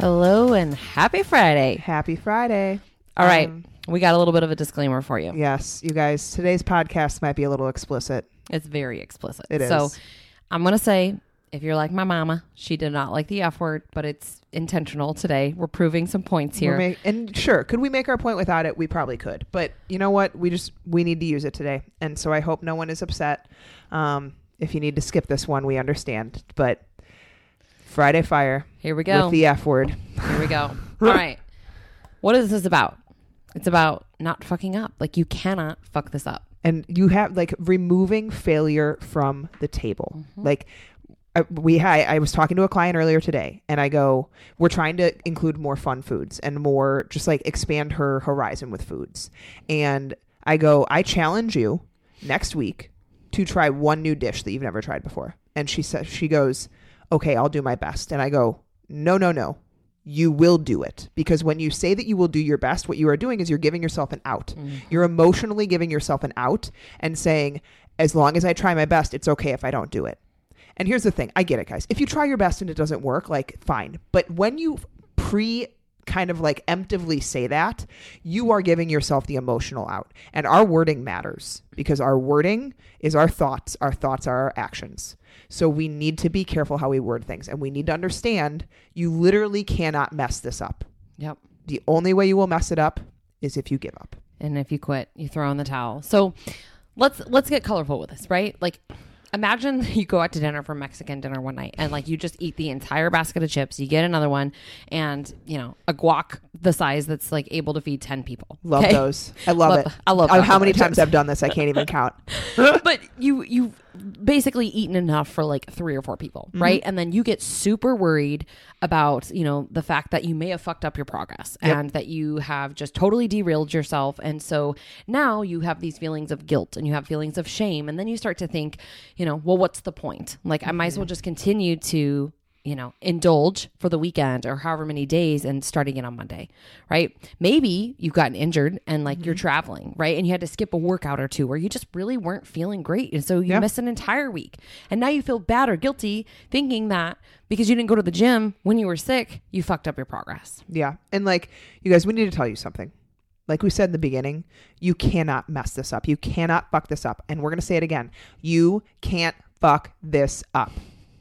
Hello and happy Friday. Happy Friday. All right. Um, we got a little bit of a disclaimer for you. Yes, you guys, today's podcast might be a little explicit. It's very explicit. It So. I'm going to say if you're like my mama, she did not like the F word, but it's intentional today. We're proving some points here. We're and sure, could we make our point without it? We probably could. But you know what? We just we need to use it today. And so I hope no one is upset. Um, if you need to skip this one, we understand. But Friday Fire here we go. with the F word. Here we go. All right. What is this about? It's about not fucking up. Like you cannot fuck this up. and you have like removing failure from the table Mm-hmm. like I, we I, I was talking to a client earlier today and i go we're trying to include more fun foods and more just like expand her horizon with foods and i go i challenge you next week to try one new dish that you've never tried before and she says she goes okay i'll do my best. And i go no no no you will do it. Because when you say that you will do your best what you are doing is you're giving yourself an out. Mm-hmm. You're emotionally giving yourself an out and saying as long as i try my best it's okay if i don't do it. And here's the thing. I get it guys. If you try your best and it doesn't work like fine. But when you pre kind of like emptively say that you are giving yourself the emotional out and our wording matters because our wording is our thoughts our thoughts are our actions so we need to be careful how we word things and we need to understand you literally cannot mess this up Yep. the only way you will mess it up is if you give up and if you quit, you throw in the towel. So let's let's get colorful with this, right? Like imagine you go out to dinner for Mexican dinner one night and like you just eat the entire basket of chips, you get another one and, you know, a guac the size that's like able to feed 10 people. love okay? those i love, Love- it I love how many times i've done this i can't even count but you you've basically eaten enough for like three or four people Mm-hmm. right? And then you get super worried about you know the fact that you may have fucked up your progress Yep. and that you have just totally derailed yourself. And so now you have these feelings of guilt and you have feelings of shame. And then you start to think you know well what's the point? Like i might as well just continue to you know, indulge for the weekend or however many days and starting it on Monday, right? Maybe you've gotten injured and like you're mm-hmm. traveling, right? And you had to skip a workout or two where you just really weren't feeling great. And so you Yeah. missed an entire week. And now you feel bad or guilty thinking that because you didn't go to the gym when you were sick, you fucked up your progress. Yeah. And like, you guys, we need to tell you something. Like we said in the beginning, you cannot mess this up. You cannot fuck this up. And we're going to say it again. You can't fuck this up.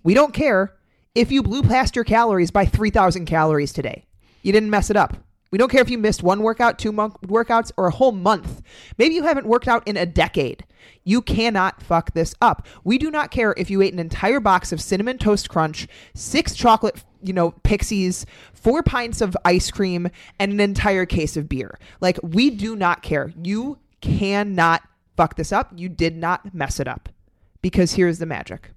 We don't care if you blew past your calories by 3,000 calories today. You didn't mess it up. We don't care if you missed one workout, two workouts, or a whole month. Maybe you haven't worked out in a decade. You cannot fuck this up. We do not care if you ate an entire box of cinnamon toast crunch, six chocolate, you know, pixies, four pints of ice cream, and an entire case of beer. Like, we do not care. You cannot fuck this up. You did not mess it up. Because here's the magic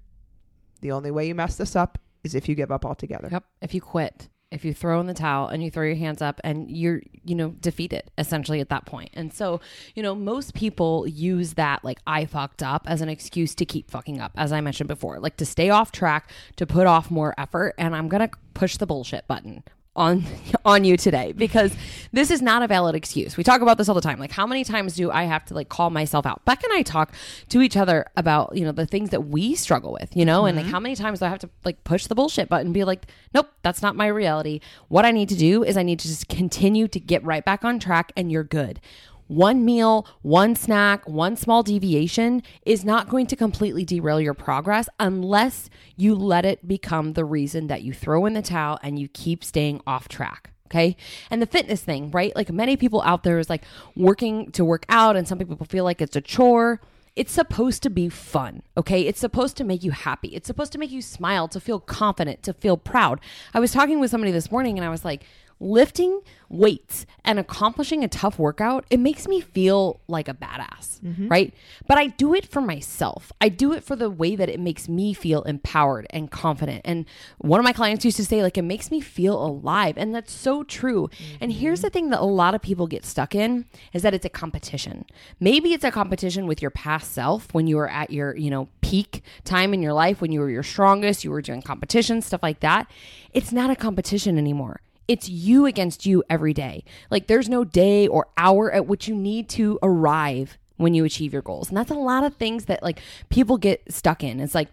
the only way you mess this up is if you give up altogether. Yep. If you quit, if you throw in the towel and you throw your hands up and you're, you know, defeated essentially at that point. And so, you know, most people use that like I fucked up as an excuse to keep fucking up, as I mentioned before, like to stay off track, to put off more effort. And I'm going to push the bullshit button on on you today because this is not a valid excuse. We talk about this all the time. Like how many times do I have to like call myself out? Beck and I talk to each other about, you know, the things that we struggle with, you know, and like mm-hmm. how many times do I have to like push the bullshit button and be like, nope, that's not my reality. What I need to do is I need to just continue to get right back on track and you're good. One meal, one snack, one small deviation is not going to completely derail your progress unless you let it become the reason that you throw in the towel and you keep staying off track. Okay. And the fitness thing, right? Like many people out there is like working to work out, and some people feel like it's a chore. It's supposed to be fun, okay? It's supposed to make you happy. It's supposed to make you smile, to feel confident, to feel proud. I was talking with somebody this morning and I was like, lifting weights and accomplishing a tough workout, it makes me feel like a badass, mm-hmm. right? But I do it for myself. I do it for the way that it makes me feel empowered and confident. And one of my clients used to say, like, it makes me feel alive. And that's so true. And mm-hmm. here's the thing that a lot of people get stuck in is that it's a competition. Maybe it's a competition with your past self when you were at your, you know, peak time in your life, when you were your strongest, you were doing competitions, stuff like that. It's not a competition anymore. It's you against you every day. Like there's no day or hour at which you need to arrive when you achieve your goals. And that's a lot of things that like people get stuck in. It's like,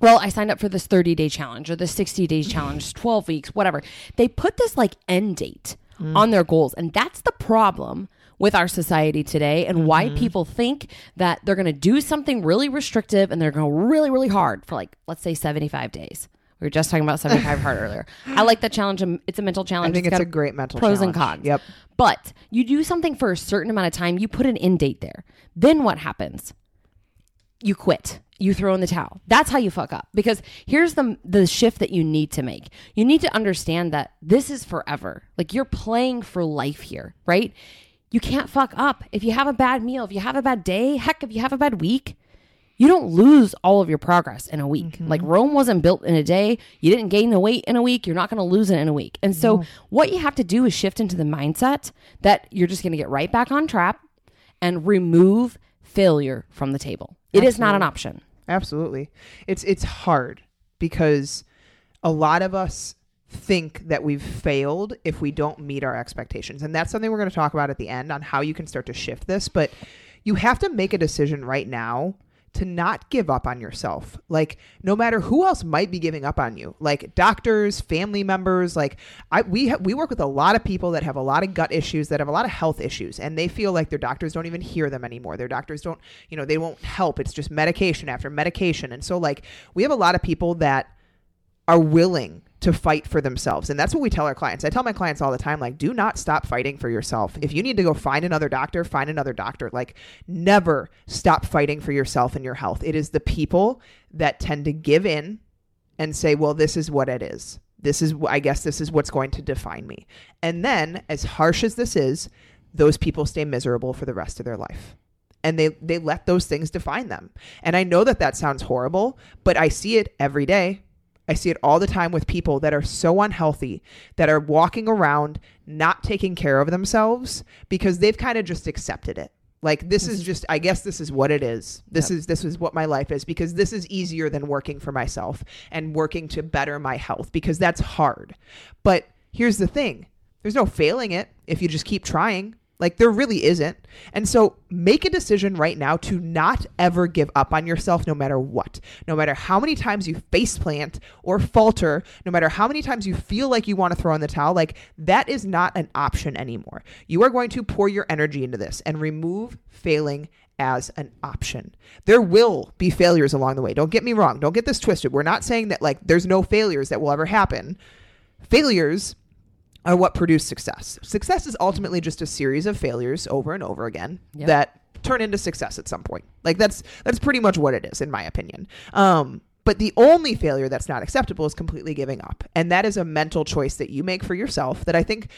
well, I signed up for this 30 day challenge or the 60 days challenge, 12 weeks, whatever. They put this like end date mm. on their goals. And that's the problem with our society today and why mm-hmm. people think that they're going to do something really restrictive and they're going to really, really hard for like, let's say 75 days. We were just talking about 75 hard earlier. I like that challenge. It's a mental challenge. I challenge. think It's it's a great mental pros and cons. Yep. But you do something for a certain amount of time, you put an end date there. Then what happens? You quit. You throw in the towel. That's how you fuck up. Because here's the the shift that you need to make. You need to understand that this is forever. Like you're playing for life here, right? You can't fuck up. If you have a bad meal, if you have a bad day, heck, if you have a bad week, you don't lose all of your progress in a week. Mm-hmm. Like Rome wasn't built in a day. You didn't gain the weight in a week. You're not going to lose it in a week. And so, what you have to do is shift into the mindset that you're just going to get right back on track and remove failure from the table. It is not an option. Absolutely. It's it's hard because a lot of us think that we've failed if we don't meet our expectations. And that's something we're going to talk about at the end on how you can start to shift this, but you have to make a decision right now to not give up on yourself. Like no matter who else might be giving up on you, like doctors, family members, like I we ha- we work with a lot of people that have a lot of gut issues, that have a lot of health issues and they feel like their doctors don't even hear them anymore. Their doctors don't, you know, they won't help. It's just medication after medication. And so like we have a lot of people that are willing to fight for themselves. And that's what we tell our clients. I tell my clients all the time like do not stop fighting for yourself. If you need to go find another doctor, find another doctor. Like never stop fighting for yourself and your health. It is the people that tend to give in and say, "Well, this is what it is. This is I guess this is what's going to define me." And then as harsh as this is, those people stay miserable for the rest of their life and they they let those things define them. And I know that that sounds horrible, but I see it every day. I see it all the time with people that are so unhealthy that are walking around not taking care of themselves because they've kind of just accepted it. Like this is just I guess this is what it is. This is this is what my life is because this is easier than working for myself and working to better my health because that's hard. But here's the thing. There's no failing it if you just keep trying. Like there really isn't. And so make a decision right now to not ever give up on yourself no matter what. No matter how many times you face plant or falter, no matter how many times you feel like you want to throw in the towel, like that is not an option anymore. You are going to pour your energy into this and remove failing as an option. There will be failures along the way. Don't get me wrong. Don't get this twisted. We're not saying that like there's no failures that will ever happen. Failures are what produce success. Success is ultimately just a series of failures over and over again Yep. that turn into success at some point. Like that's that's pretty much what it is in my opinion. Um but the only failure that's not acceptable is completely giving up. And that is a mental choice that you make for yourself that I think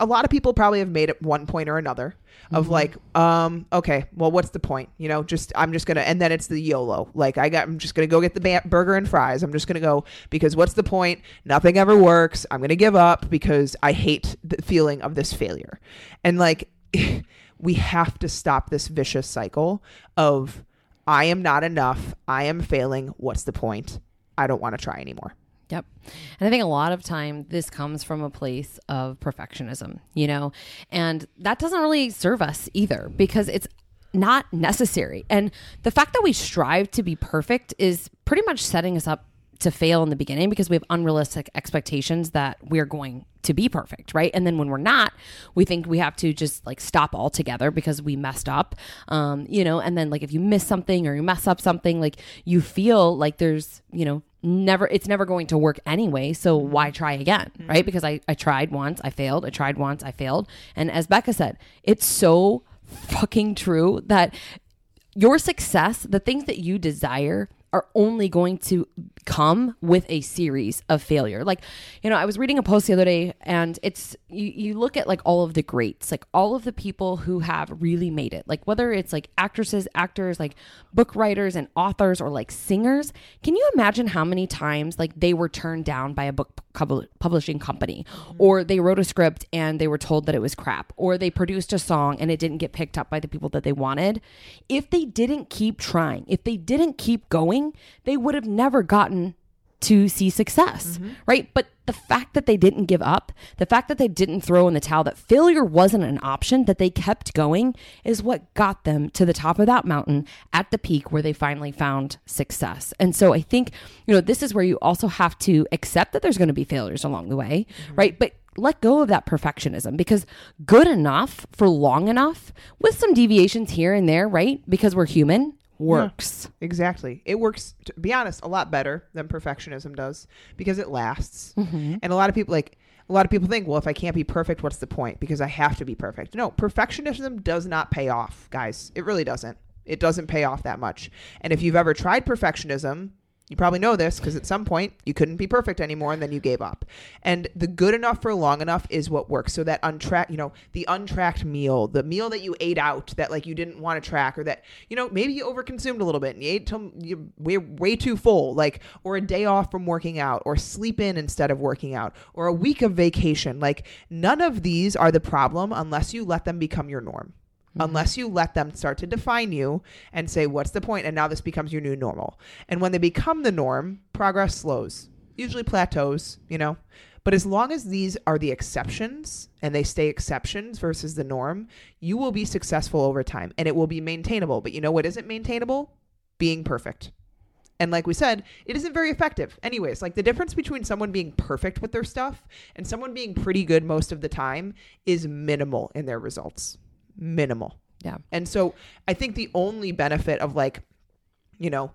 a lot of people probably have made at one point or another of like, um, okay, well, what's the point? You know, just, I'm just going to, and then it's the YOLO. Like, I got, I'm just going to go get the ba- burger and fries. I'm just going to go because what's the point? Nothing ever works. I'm going to give up because I hate the feeling of this failure. And like, we have to stop this vicious cycle of, I am not enough. I am failing. What's the point? I don't want to try anymore. Yep. And I think a lot of time this comes from a place of perfectionism, you know, and that doesn't really serve us either because it's not necessary. And the fact that we strive to be perfect is pretty much setting us up to fail in the beginning because we have unrealistic expectations that we're going to be perfect, right? And then when we're not, we think we have to just like stop altogether because we messed up, um, you know. And then like if you miss something or you mess up something, like you feel like there's, you know, never it's never going to work anyway so why try again right because I, I tried once i failed i tried once i failed and as becca said it's so fucking true that your success the things that you desire are only going to come with a series of failure. Like, you know, I was reading a post the other day and it's you, you look at like all of the greats, like all of the people who have really made it. Like whether it's like actresses, actors, like book writers and authors or like singers. Can you imagine how many times like they were turned down by a book pub- publishing company mm-hmm. or they wrote a script and they were told that it was crap or they produced a song and it didn't get picked up by the people that they wanted? If they didn't keep trying, if they didn't keep going, they would have never gotten to see success, mm-hmm. right? But the fact that they didn't give up, the fact that they didn't throw in the towel, that failure wasn't an option, that they kept going is what got them to the top of that mountain at the peak where they finally found success. And so I think, you know, this is where you also have to accept that there's going to be failures along the way, mm-hmm. right? But let go of that perfectionism because good enough for long enough with some deviations here and there, right? Because we're human works. Exactly. It works, to be honest, a lot better than perfectionism does because it lasts. Mm-hmm. And a lot of people, like, a lot of people think, well, if I can't be perfect, what's the point? Because I have to be perfect. No, perfectionism does not pay off, guys. It really doesn't. It doesn't pay off that much. And if you've ever tried perfectionism, you probably know this because at some point you couldn't be perfect anymore and then you gave up. And the good enough for long enough is what works. So that untracked, you know, the untracked meal, the meal that you ate out that like you didn't want to track or that, you know, maybe you overconsumed a little bit and you ate till you were way too full, like, or a day off from working out or sleep in instead of working out or a week of vacation. Like none of these are the problem unless you let them become your norm unless mm-hmm. you let them start to define you and say, what's the point? And now this becomes your new normal. And when they become the norm, progress slows, usually plateaus, you know. But as long as these are the exceptions and they stay exceptions versus the norm, you will be successful over time and it will be maintainable. But you know what isn't maintainable? Being perfect. And like we said, it isn't very effective. Anyways, like the difference between someone being perfect with their stuff and someone being pretty good most of the time is minimal in their results minimal. Yeah. And so I think the only benefit of like, you know,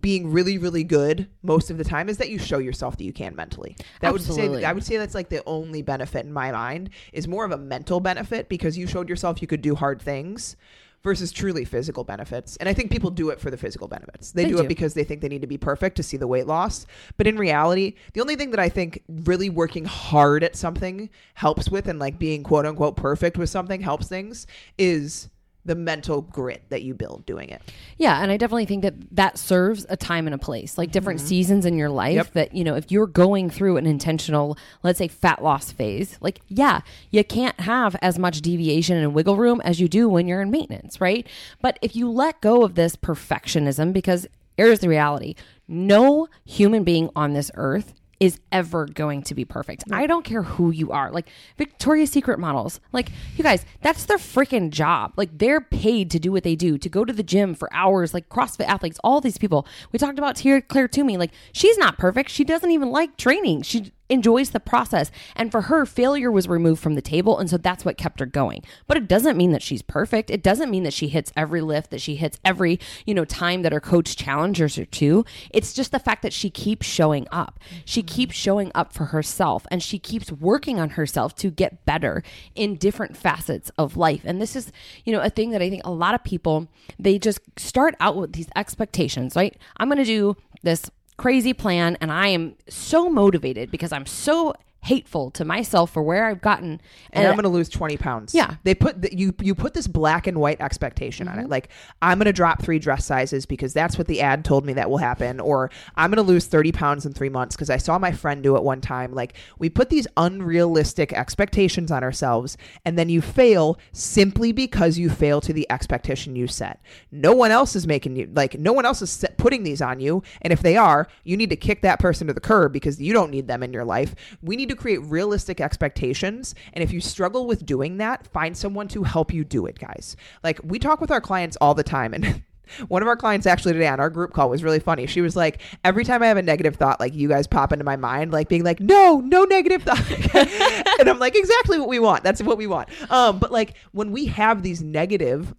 being really really good most of the time is that you show yourself that you can mentally. That would say I would say that's like the only benefit in my mind is more of a mental benefit because you showed yourself you could do hard things versus truly physical benefits. And I think people do it for the physical benefits. They, They do, do. it because they think they need to be perfect to see the weight loss. But in reality, the only thing that I think really working hard at something helps with and like being quote unquote perfect with something helps things is the mental grit that you build doing it. Yeah, and I definitely think that that serves a time and a place, like different mm-hmm. seasons in your life. Yep. That you know, if you're going through an intentional, let's say, fat loss phase, like yeah, you can't have as much deviation and wiggle room as you do when you're in maintenance, right? But if you let go of this perfectionism, because here's the reality: no human being on this earth is ever going to be perfect. I don't care who you are. Like Victoria's Secret models. Like you guys, that's their freaking job. Like they're paid to do what they do, to go to the gym for hours, like CrossFit athletes, all these people. We talked about Tia Clair Toomey. Like she's not perfect. She doesn't even like training. She enjoys the process. And for her, failure was removed from the table. And so that's what kept her going. But it doesn't mean that she's perfect. It doesn't mean that she hits every lift, that she hits every, you know, time that her coach challenges her to. It's just the fact that she keeps showing up. She mm-hmm. keeps showing up for herself and she keeps working on herself to get better in different facets of life. And this is, you know, a thing that I think a lot of people, they just start out with these expectations, right? I'm going to do this crazy plan and I am so motivated because I'm so hateful to myself for where I've gotten and I'm going to lose 20 pounds. Yeah. They put the, you you put this black and white expectation on it. Mm-hmm. Like I'm going to drop 3 dress sizes because that's what the ad told me that will happen or I'm going to lose 30 pounds in 3 months because I saw my friend do it one time. Like we put these unrealistic expectations on ourselves and then you fail simply because you fail to the expectation you set. No one else is making you like no one else is set, putting these on you and if they are, you need to kick that person to the curb because you don't need them in your life. We need to create realistic expectations. And if you struggle with doing that, find someone to help you do it, guys. Like we talk with our clients all the time and one of our clients actually today on our group call was really funny. She was like, every time I have a negative thought, like you guys pop into my mind, like being like, no, no negative thought. and I'm like, exactly what we want. That's what we want. Um, but like when we have these negative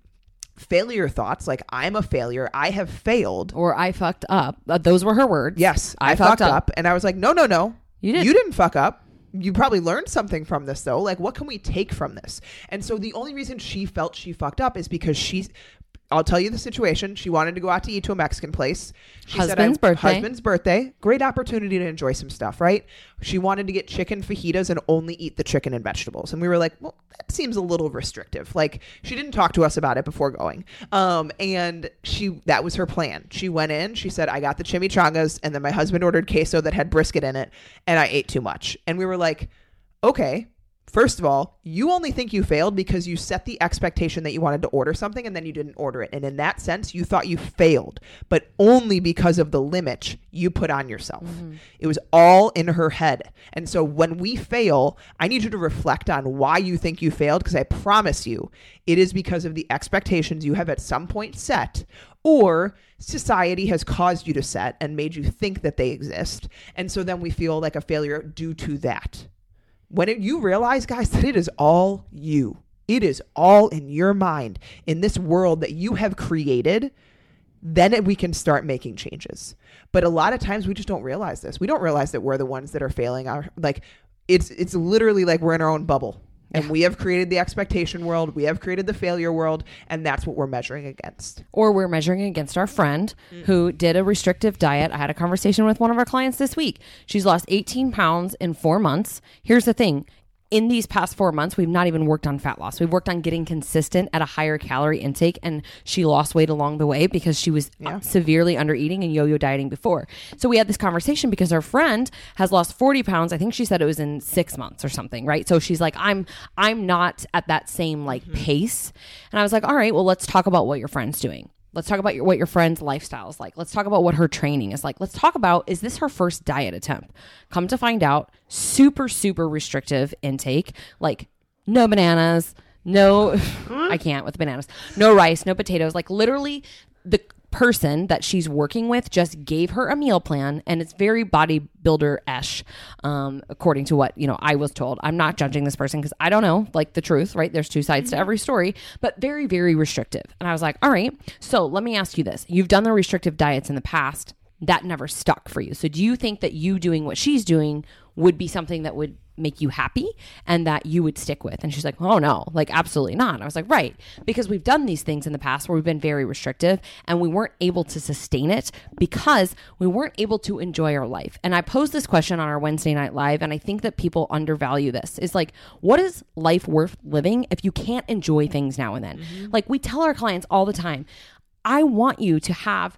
failure thoughts, like I'm a failure, I have failed. or I fucked up. Uh, those were her words. Yes, I, I fucked, fucked up. up. And I was like, no, no, no. You didn't. You didn't fuck up. You probably learned something from this though. Like, what can we take from this? And so the only reason she felt she fucked up is because she I'll tell you the situation. She wanted to go out to eat to a Mexican place. She Husband's I- birthday. Husband's birthday. Great opportunity to enjoy some stuff, right? She wanted to get chicken fajitas and only eat the chicken and vegetables. And we were like, well, that seems a little restrictive. Like she didn't talk to us about it before going. Um, and she that was her plan. She went in, she said, I got the chimichangas, and then my husband ordered queso that had brisket in it, and I ate too much. And we were like, okay, First of all, you only think you failed because you set the expectation that you wanted to order something and then you didn't order it. And in that sense, you thought you failed, but only because of the limit you put on yourself. Mm-hmm. It was all in her head. And so when we fail, I need you to reflect on why you think you failed because I promise you it is because of the expectations you have at some point set or society has caused you to set and made you think that they exist. And so then we feel like a failure due to that when it, you realize, guys, that it is all you, it is all in your mind in this world that you have created, then we can start making changes. But a lot of times we just don't realize this. We don't realize that we're the ones that are failing. Our like, it's it's literally like we're in our own bubble. And we have created the expectation world, we have created the failure world, and that's what we're measuring against. or we're measuring against our friend who mm-hmm. did a restrictive diet. I had a conversation with one of our clients this week. She's lost 18 pounds in four months. Here's the thing. In these past four months, we've not even worked on fat loss. We've worked on getting consistent at a higher calorie intake, and she lost weight along the way because she was uh, severely under eating and yo yo dieting before. So, we had this conversation because our friend has lost 40 pounds. I think she said it was in six months or something, right? So, she's like, I'm, I'm not at that same like pace. And I was like, all right, well, let's talk about what your friend's doing. Let's talk about your, what your friend's lifestyle is like. Let's talk about what her training is like. Let's talk about is this her first diet attempt? Come to find out, super, super restrictive intake, like no bananas, no, I can't with bananas, no rice, no potatoes. Like literally, the person that she's working with just gave her a meal plan and it's very bodybuilder-esh um, according to what you know i was told. I'm not judging this person because i don't know like the truth right? There's two sides to every story but very very restrictive. And i was like all right so let me ask you this. You've done the restrictive diets in the past. That never stuck for you. So do you think that you doing what she's doing would be something that would make you happy and that you would stick with. And she's like oh no like absolutely not. And i was like right. Because we've done these things in the past where we've been very restrictive and we weren't able to sustain it because we weren't able to enjoy our life. And i posed this question on our wednesday night live and i think that people undervalue this. Is like what is life worth living if you can't enjoy things now and then? Mm-hmm. Like we tell our clients all the time i want you to have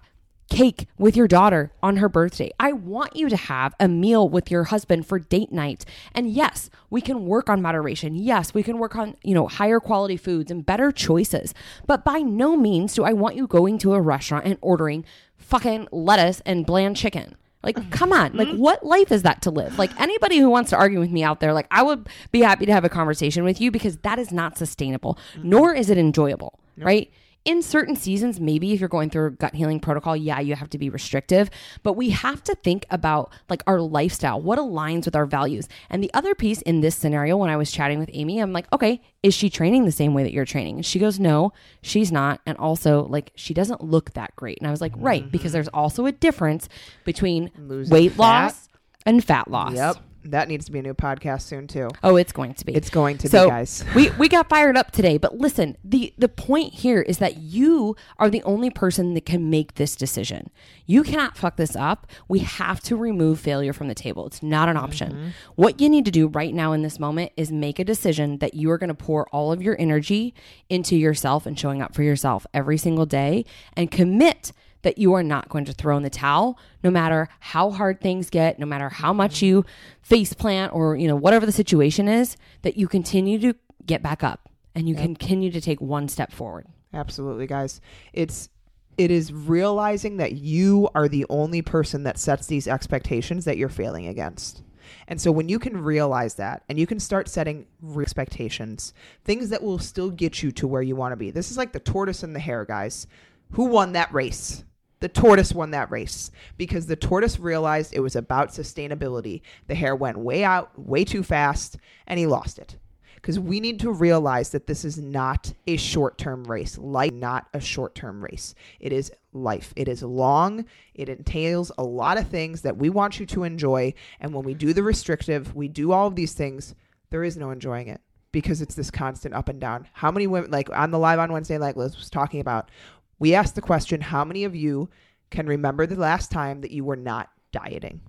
cake with your daughter on her birthday. I want you to have a meal with your husband for date night. And yes, we can work on moderation. Yes, we can work on, you know, higher quality foods and better choices. But by no means do I want you going to a restaurant and ordering fucking lettuce and bland chicken. Like, mm-hmm. come on. Like, mm-hmm. what life is that to live? Like, anybody who wants to argue with me out there, like, I would be happy to have a conversation with you because that is not sustainable, nor is it enjoyable, right? In certain seasons, maybe if you're going through a gut healing protocol, yeah, you have to be restrictive, but we have to think about like our lifestyle, what aligns with our values. And the other piece in this scenario, when I was chatting with Amy, I'm like, okay, is she training the same way that you're training? And she goes, no, she's not. And also, like, she doesn't look that great. And I was like, right, because mm-hmm. there's also a difference between Losing weight fat. loss and fat loss. Yep. That needs to be a new podcast soon too. Oh, it's going to be. It's going to so be, guys. we we got fired up today, but listen, the the point here is that you are the only person that can make this decision. You cannot fuck this up. We have to remove failure from the table. It's not an option. Mm-hmm. What you need to do right now in this moment is make a decision that you are going to pour all of your energy into yourself and showing up for yourself every single day and commit that you are not going to throw in the towel no matter how hard things get no matter how much you face plant or you know whatever the situation is that you continue to get back up and you continue to take one step forward Absolutely, guys. It's it is realizing that you are the only person that sets these expectations that you're failing against. And so when you can realize that and you can start setting expectations, things that will still get you to where you want to be. This is like the tortoise and the hare, guys. Who won that race? The tortoise won that race because the tortoise realized it was about sustainability. The hare went way out, way too fast, and he lost it. Because we need to realize that this is not a short-term race. Life not a short-term race. It is life. It is long. It entails a lot of things that we want you to enjoy. And when we do the restrictive we do all of these things there is no enjoying it because it's this constant up and down. How many women like on the live on wednesday like liz was talking about We asked the question how many of you can remember the last time that you were not dieting?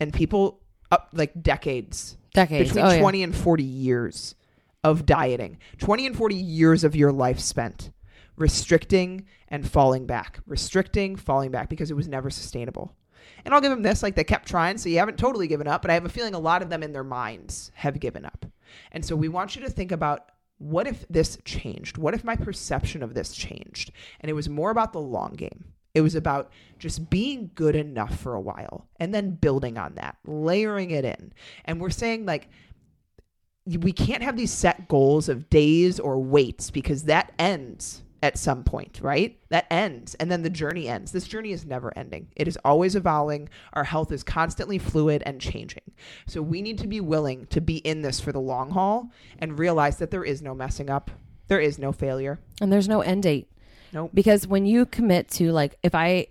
And people up like decades, Decades. between Oh, yeah. 20 and 40 years of dieting, 20 and 40 years of your life spent restricting and falling back, restricting, falling back because it was never sustainable. And I'll give them this like they kept trying, so you haven't totally given up, but I have a feeling a lot of them in their minds have given up. And so we want you to think about what if this changed? What if my perception of this changed? And it was more about the long game. It was about just being good enough for a while and then building on that, layering it in. And we're saying, like, we can't have these set goals of days or weights because that ends at some point, right? That ends and then the journey ends. This journey is never ending. It is always evolving. Our health is constantly fluid and changing. So we need to be willing to be in this for the long haul and realize that there is no messing up. There is no failure. And there's no end date. Nope. Because when you commit to like, if I,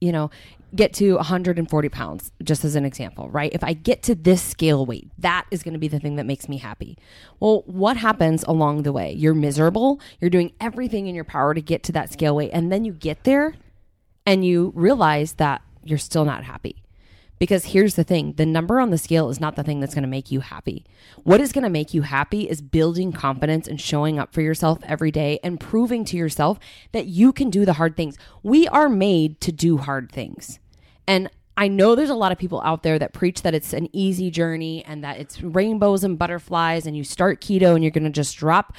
you know, get to 140 pounds, just as an example, right? If I get to this scale weight, that is going to be the thing that makes me happy. Well, what happens along the way? You're miserable. You're doing everything in your power to get to that scale weight. And then you get there and you realize that you're still not happy. Because here's the thing the number on the scale is not the thing that's going to make you happy. What is going to make you happy is building confidence and showing up for yourself every day and proving to yourself that you can do the hard things. We are made to do hard things. And I know there's a lot of people out there that preach that it's an easy journey and that it's rainbows and butterflies and you start keto and you're going to just drop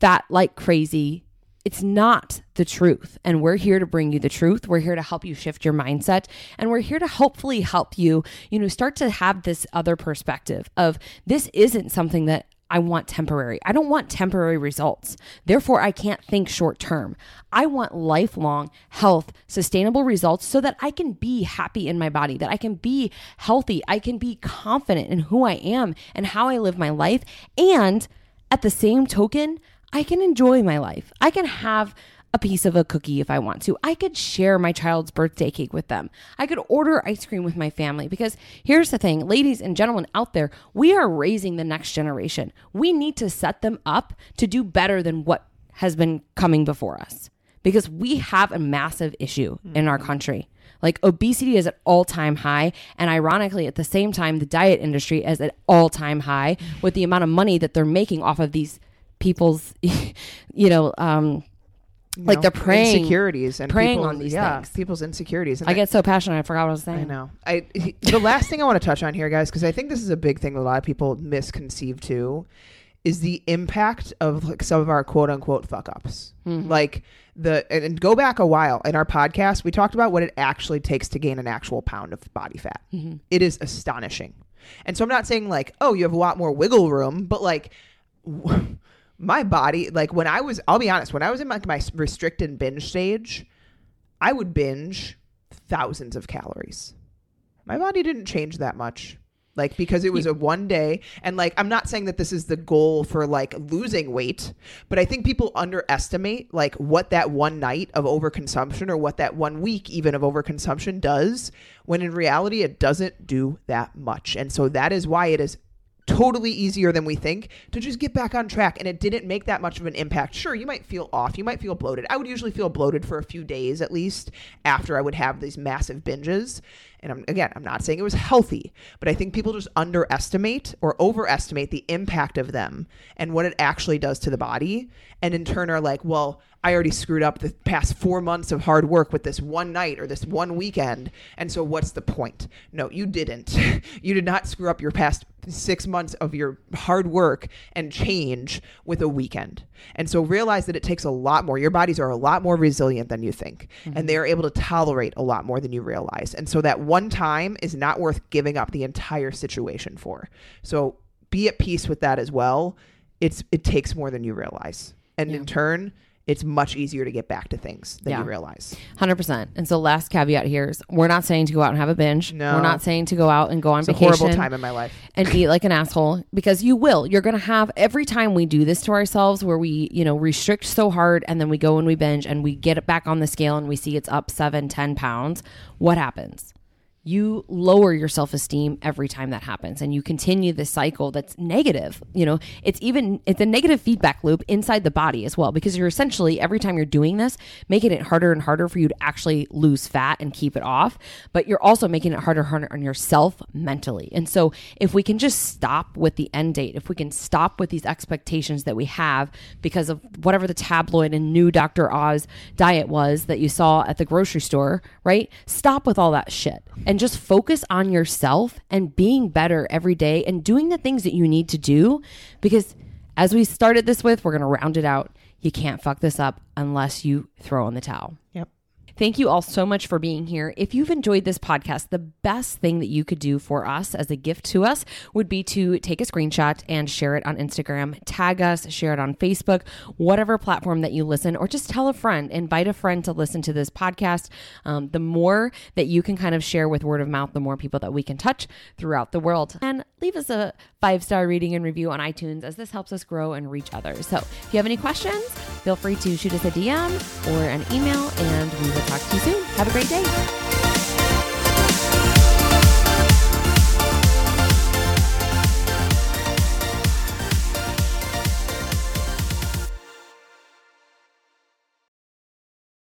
fat like crazy it's not the truth. And we're here to bring you the truth. We're here to help you shift your mindset. And we're here to hopefully help you, you know, start to have this other perspective of this isn't something that I want temporary. I don't want temporary results. Therefore, I can't think short term. I want lifelong health, sustainable results so that I can be happy in my body, that I can be healthy, I can be confident in who I am and how I live my life. And at the same token, I can enjoy my life. I can have a piece of a cookie if I want to. I could share my child's birthday cake with them. I could order ice cream with my family because here's the thing, ladies and gentlemen out there, we are raising the next generation. We need to set them up to do better than what has been coming before us because we have a massive issue in our hmm. country. Like obesity is at all time high. And ironically, at the same time, the diet industry is at all time high hmm. with the amount of money that they're making off of these people's, you know, um, You Like know, they're preying- insecurities and people's- on these yeah, things. people's insecurities. And I get so passionate, I forgot what I was saying. I know. I the last thing I want to touch on here, guys, because I think this is a big thing that a lot of people misconceive too, is the impact of like some of our quote unquote fuck ups. Mm-hmm. Like the and, and go back a while in our podcast, we talked about what it actually takes to gain an actual pound of body fat. Mm-hmm. It is astonishing. And so I'm not saying like, oh, you have a lot more wiggle room, but like my body, like when I was, I'll be honest, when I was in like my restricted binge stage, I would binge thousands of calories. My body didn't change that much. Like because it was a one day and like I'm not saying that this is the goal for like losing weight, but I think people underestimate like what that one night of overconsumption or what that one week even of overconsumption does when in reality it doesn't do that much. And so that is why it is totally easier than we think to just get back on track and it didn't make that much of an impact. Sure you might feel off you might feel bloated. I would usually feel bloated for a few days at least after i would have these massive binges. And I'm, again i'm not saying it was healthy but i think people just underestimate or overestimate the impact of them and what it actually does to the body and in turn are like well I already screwed up the past four months of hard work with this one night or this one weekend. And so what's the point? No, you didn't. you did not screw up your past six months of your hard work and change with a weekend. And so realize that it takes a lot more. Your bodies are a lot more resilient than you think. And mm-hmm. they are able to tolerate a lot more than you realize. And so that one time is not worth giving up the entire situation for. So be at peace with that as well. It's it takes more than you realize. And in turn, it's much easier to get back to things than Yeah. you realize. Hundred percent. And so, last caveat here is: we're not saying to go out and have a binge. No. We're not saying to go out and go on It's a vacation horrible time in my life. and eat like an asshole because you will. You're going to have every time we do this to ourselves, where we, you know, restrict so hard, and then we go and we binge, and we get it back on the scale, and we see it's up seven, ten pounds. What happens? You lower your self-esteem every time that happens and you continue this cycle that's negative you know it's even it's a negative feedback loop inside the body as well because you're essentially every time you're doing this making it harder and harder for you to actually lose fat and keep it off but you're also making it harder and harder on yourself mentally and so if we can just stop with the end date if we can stop with these expectations that we have because of whatever the tabloid and new Dr. Oz diet was that you saw at the grocery store right stop with all that shit and just focus on yourself and being better every day and doing the things that you need to do. Because as we started this with, we're going to round it out. You can't fuck this up unless you throw in the towel. Yep. Thank you all so much for being here. If you've enjoyed this podcast, the best thing that you could do for us as a gift to us would be to take a screenshot and share it on Instagram, tag us, share it on Facebook, whatever platform that you listen, or just tell a friend, invite a friend to listen to this podcast. Um, the more that you can kind of share with word of mouth, the more people that we can touch throughout the world. And leave us a five star reading and review on iTunes as this helps us grow and reach others. So if you have any questions, feel free to shoot us a DM or an email, and we will talk to you soon. Have a great day.